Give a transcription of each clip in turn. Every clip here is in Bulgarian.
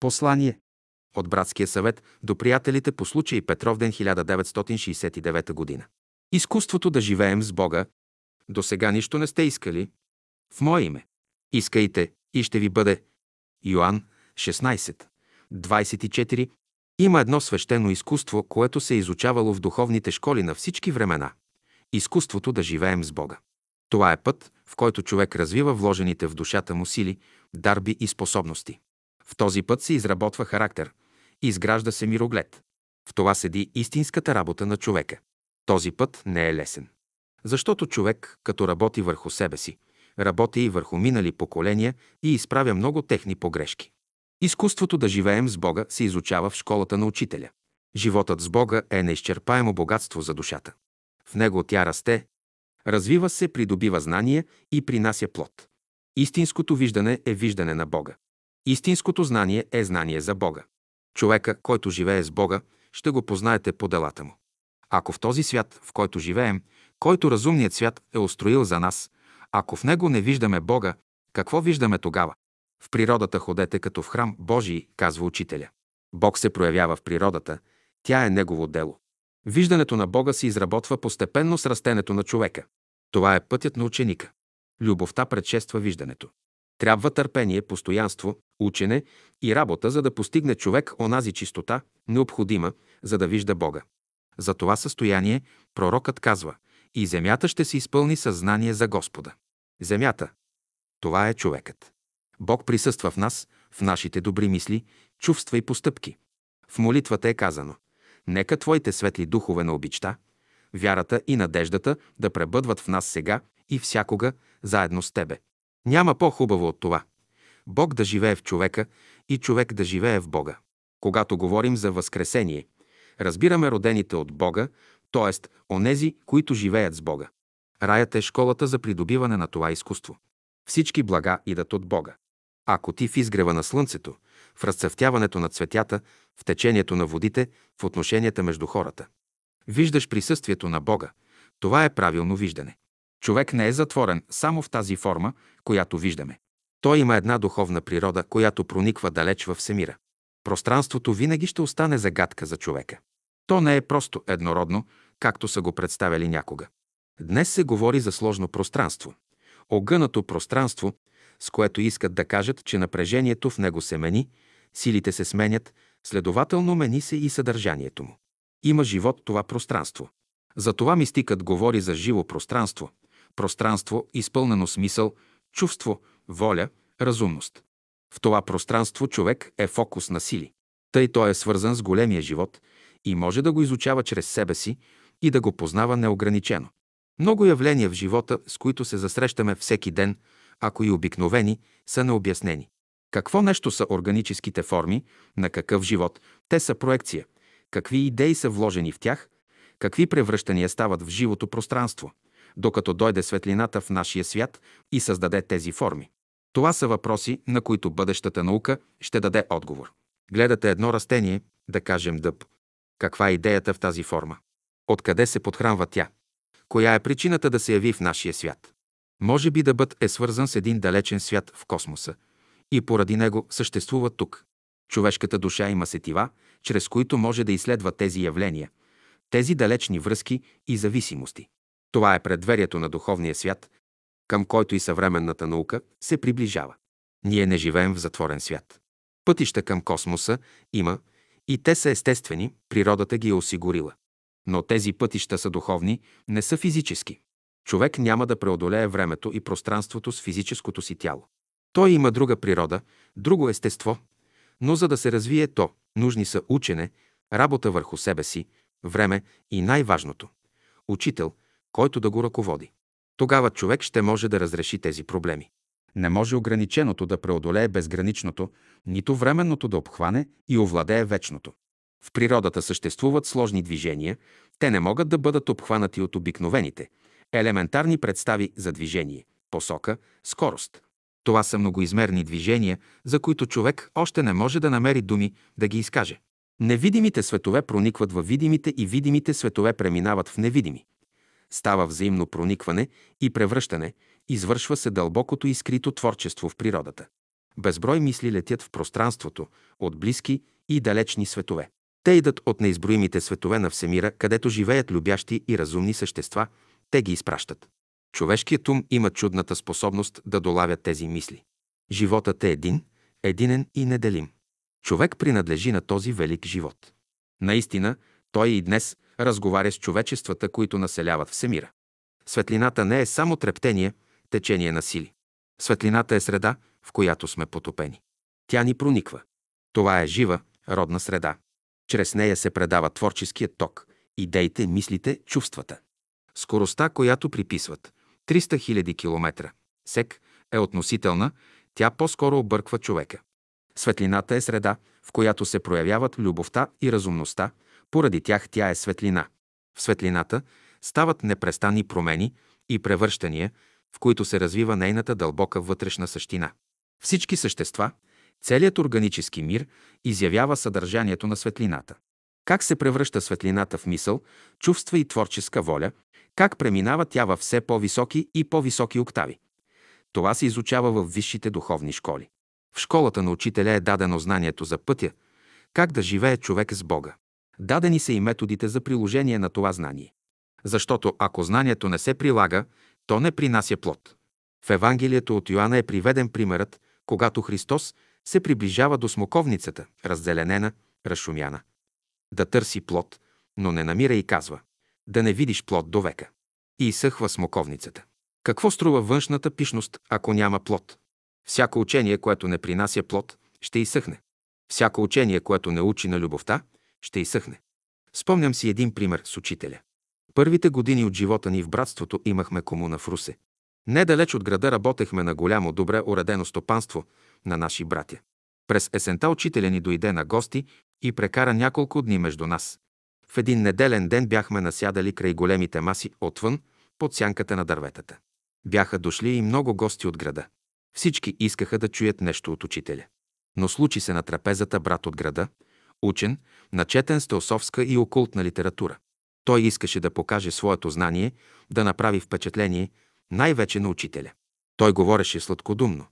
Послание от братския съвет до приятелите по случай Петровден 1969 година. Изкуството да живеем с Бога. До сега нищо не сте искали. В Мое име. Искайте и ще ви бъде. Йоанн 16. 24. Има едно свещено изкуство, което се е изучавало в духовните школи на всички времена. Изкуството да живеем с Бога. Това е път, в който човек развива вложените в душата му сили, дарби и способности. В този път се изработва характер, изгражда се мироглед. В това седи истинската работа на човека. Този път не е лесен. Защото човек, като работи върху себе си, работи и върху минали поколения и изправя много техни погрешки. Изкуството да живеем с Бога се изучава в школата на учителя. Животът с Бога е неизчерпаемо богатство за душата. В него тя расте, развива се, придобива знание и принася плод. Истинското виждане е виждане на Бога. Истинското знание е знание за Бога. Човека, който живее с Бога, ще го познаете по делата му. Ако в този свят, в който живеем, който разумният свят е устроил за нас, ако в него не виждаме Бога, какво виждаме тогава? В природата ходете като в храм Божий, казва учителя. Бог се проявява в природата, тя е негово дело. Виждането на Бога се изработва постепенно с растенето на човека. Това е пътят на ученика. Любовта предшества виждането. Трябва търпение, постоянство, учене и работа, за да постигне човек онази чистота, необходима, за да вижда Бога. За това състояние пророкът казва и земята ще се изпълни съзнание за Господа. Земята – това е човекът. Бог присъства в нас, в нашите добри мисли, чувства и постъпки. В молитвата е казано Нека Твоите светли духове на обичта, вярата и надеждата да пребъдват в нас сега и всякога, заедно с Тебе. Няма по-хубаво от това. Бог да живее в човека и човек да живее в Бога. Когато говорим за Възкресение, разбираме родените от Бога, т.е. онези, които живеят с Бога. Раят е школата за придобиване на това изкуство. Всички блага идат от Бога. Ако ти в изгрева на слънцето, в разцъфтяването на цветята, в течението на водите, в отношенията между хората, виждаш присъствието на Бога, това е правилно виждане. Човек не е затворен само в тази форма, която виждаме. Той има една духовна природа, която прониква далеч в всемира. Пространството винаги ще остане загадка за човека. То не е просто еднородно, както са го представили някога. Днес се говори за сложно пространство. Огънато пространство, с което искат да кажат, че напрежението в него се мени, силите се сменят, следователно мени се и съдържанието му. Има живот това пространство. Затова мистикът говори за живо пространство, пространство изпълнено смисъл, чувство, воля, разумност. В това пространство човек е фокус на сили. Тъй той е свързан с големия живот и може да го изучава чрез себе си и да го познава неограничено. Много явления в живота, с които се засрещаме всеки ден, ако и обикновени, са необяснени. Какво нещо са органическите форми, на какъв живот, те са проекция, какви идеи са вложени в тях, какви превръщания стават в живото пространство, докато дойде светлината в нашия свят и създаде тези форми. Това са въпроси, на които бъдещата наука ще даде отговор. Гледате едно растение, да кажем дъб. Каква е идеята в тази форма? Откъде се подхранва тя? Коя е причината да се яви в нашия свят? Може би дъбът е свързан с един далечен свят в космоса и поради него съществува тук. Човешката душа има сетива, чрез които може да изследва тези явления, тези далечни връзки и зависимости. Това е предверието на духовния свят, към който и съвременната наука се приближава. Ние не живеем в затворен свят. Пътища към космоса има и те са естествени, природата ги е осигурила. Но тези пътища са духовни, не са физически. Човек няма да преодолее времето и пространството с физическото си тяло. Той има друга природа, друго естество, но за да се развие то, нужни са учене, работа върху себе си, време и най-важното – учител, който да го ръководи. Тогава човек ще може да разреши тези проблеми. Не може ограниченото да преодолее безграничното, нито временното да обхване и овладее вечното. В природата съществуват сложни движения, те не могат да бъдат обхванати от обикновените, елементарни представи за движение, посока, скорост. Това са многоизмерни движения, за които човек още не може да намери думи да ги изкаже. Невидимите светове проникват във видимите и видимите светове преминават в невидими. Става взаимно проникване и превръщане, извършва се дълбокото и скрито творчество в природата. Безброй мисли летят в пространството от близки и далечни светове. Те идат от неизброимите светове на Всемира, където живеят любящи и разумни същества. Те ги изпращат. Човешкият ум има чудната способност да долавя тези мисли. Животът е един, единен и неделим. Човек принадлежи на този велик живот. Наистина, той и днес разговаря с човечествата, които населяват Всемира. Светлината не е само трептение, течение на сили. Светлината е среда, в която сме потопени. Тя ни прониква. Това е жива, родна среда. Чрез нея се предава творческият ток, идеите, мислите, чувствата. Скоростта, която приписват 300 000 км, сек, е относителна, тя по-скоро обърква човека. Светлината е среда, в която се проявяват любовта и разумността, поради тях тя е светлина. В светлината стават непрестанни промени и превръщания, в които се развива нейната дълбока вътрешна същина. Всички същества, целият органически мир изявява съдържанието на светлината. Как се превръща светлината в мисъл, чувства и творческа воля, как преминава тя във все по-високи и по-високи октави. Това се изучава в висшите духовни школи. В школата на учителя е дадено знанието за пътя, как да живее човек с Бога. Дадени са и методите за приложение на това знание. Защото ако знанието не се прилага, то не принася плод. В Евангелието от Йоанна е приведен примерът, когато Христос се приближава до смоковницата, раззеленена, разшумяна. Да търси плод, но не намира и казва да не видиш плод до века. И изсъхва смоковницата. Какво струва външната пишност, ако няма плод? Всяко учение, което не принася плод, ще изсъхне. Всяко учение, което не учи на любовта, ще изсъхне. Спомням си един пример с учителя. Първите години от живота ни в братството имахме комуна в Русе. Недалеч от града работехме на голямо, добре уредено стопанство на наши братя. През есента учителя ни дойде на гости и прекара няколко дни между нас. В един неделен ден бяхме насядали край големите маси отвън, под сянката на дърветата. Бяха дошли и много гости от града. Всички искаха да чуят нещо от учителя. Но случи се на трапезата брат от града, учен, начетен с теософска и окултна литература. Той искаше да покаже своето знание, да направи впечатление, най-вече на учителя. Той говореше сладкодумно.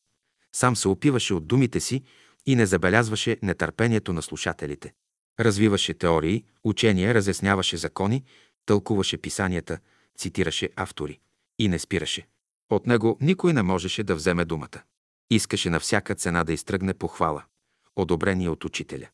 Сам се опиваше от думите си и не забелязваше нетърпението на слушателите. Развиваше теории, учения, разясняваше закони, тълкуваше писанията, цитираше автори. И не спираше. От него никой не можеше да вземе думата. Искаше на всяка цена да изтръгне похвала, одобрение от учителя.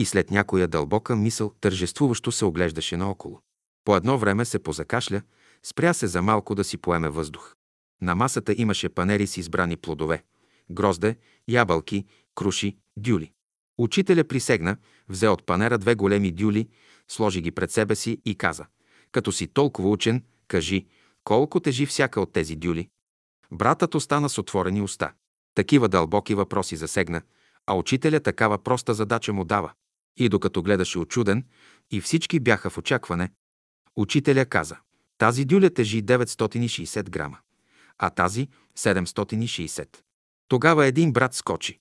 И след някоя дълбока мисъл тържествуващо се оглеждаше наоколо. По едно време се позакашля, спря се за малко да си поеме въздух. На масата имаше панери с избрани плодове – грозде, ябълки, круши, дюли. Учителя присегна, взе от панера две големи дюли, сложи ги пред себе си и каза – като си толкова учен, кажи, колко тежи всяка от тези дюли? Братът остана с отворени уста. Такива дълбоки въпроси засегна, а учителя такава проста задача му дава. И докато гледаше очуден, и всички бяха в очакване, учителя каза, тази дюля тежи 960 грама, а тази 760. Тогава един брат скочи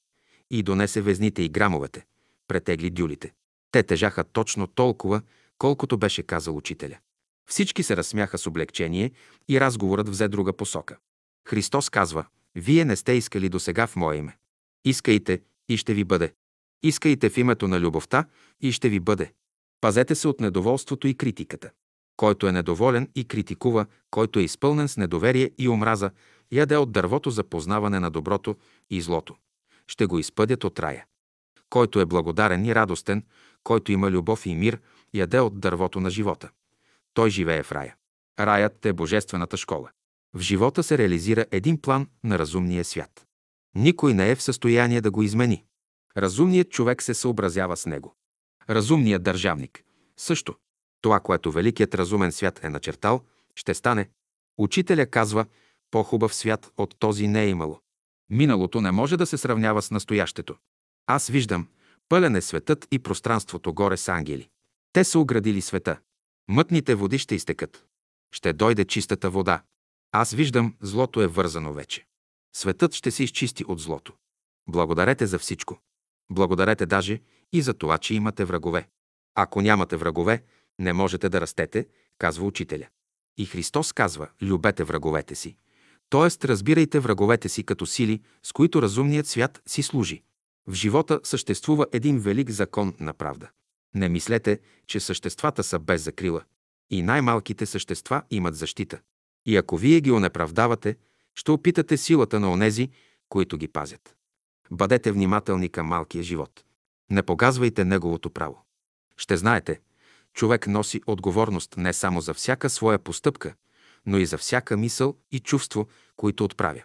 и донесе везните и грамовете, претегли дюлите. Те тежаха точно толкова, колкото беше казал учителя. Всички се разсмяха с облегчение и разговорът взе друга посока. Христос казва, вие не сте искали до сега в Мое име. Искайте и ще ви бъде. Искайте в името на любовта и ще ви бъде. Пазете се от недоволството и критиката. Който е недоволен и критикува, който е изпълнен с недоверие и омраза, яде от дървото за познаване на доброто и злото. Ще го изпъдят от рая. Който е благодарен и радостен, който има любов и мир, яде от дървото на живота. Той живее в рая. Раят е божествената школа. В живота се реализира един план на разумния свят. Никой не е в състояние да го измени. Разумният човек се съобразява с него. Разумният държавник също. Това, което великият разумен свят е начертал, ще стане. Учителя казва, по-хубав свят от този не е имало. Миналото не може да се сравнява с настоящето. Аз виждам, пълен е светът и пространството горе с ангели. Те са оградили света. Мътните води ще изтекат. Ще дойде чистата вода. Аз виждам, злото е вързано вече. Светът ще се изчисти от злото. Благодарете за всичко. Благодарете даже и за това, че имате врагове. Ако нямате врагове, не можете да растете, казва учителя. И Христос казва, любете враговете си. Тоест, разбирайте враговете си като сили, с които разумният свят си служи. В живота съществува един велик закон на правда. Не мислете, че съществата са без закрила. И най-малките същества имат защита. И ако вие ги онеправдавате, ще опитате силата на онези, които ги пазят. Бъдете внимателни към малкия живот. Не погазвайте неговото право. Ще знаете, човек носи отговорност не само за всяка своя постъпка, но и за всяка мисъл и чувство, които отправя.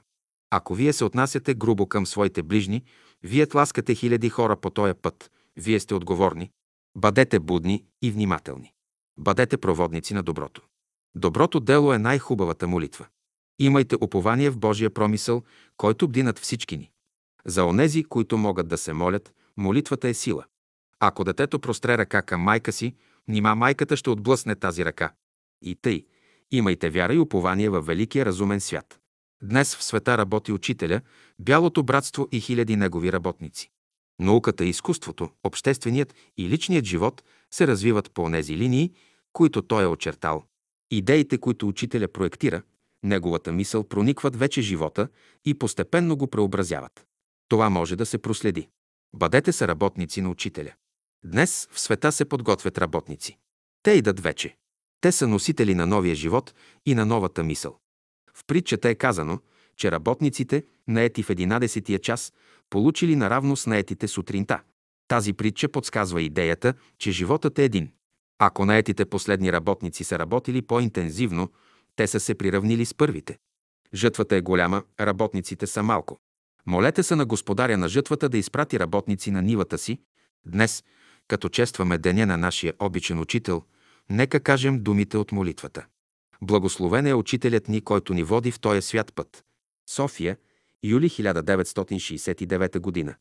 Ако вие се отнасяте грубо към своите ближни, вие тласкате хиляди хора по този път. Вие сте отговорни. Бъдете будни и внимателни. Бъдете проводници на доброто. Доброто дело е най-хубавата молитва. Имайте упование в Божия промисъл, който бди над всички ни. За онези, които могат да се молят, молитвата е сила. Ако детето простре ръка към майка си, нима майката ще отблъсне тази ръка. И тъй, имайте вяра и упование във великия разумен свят. Днес в света работи учителя, бялото братство и хиляди негови работници. Науката и изкуството, общественият и личният живот се развиват по тези линии, които той е очертал. Идеите, които учителя проектира, неговата мисъл проникват вече живота и постепенно го преобразяват. Това може да се проследи. Бъдете са работници на учителя. Днес в света се подготвят работници. Те идат вече. Те са носители на новия живот и на новата мисъл. В притчата е казано, че работниците, наети в 11-тия час, получили наравно с наетите сутринта. Тази притча подсказва идеята, че животът е един. Ако наетите последни работници са работили по-интензивно, те са се приравнили с първите. Жътвата е голяма, работниците са малко. Молете се на господаря на жътвата да изпрати работници на нивата си. Днес, като честваме деня на нашия обичен учител, нека кажем думите от молитвата. Благословен е учителят ни, който ни води в този свят път. София, юли 1969 година.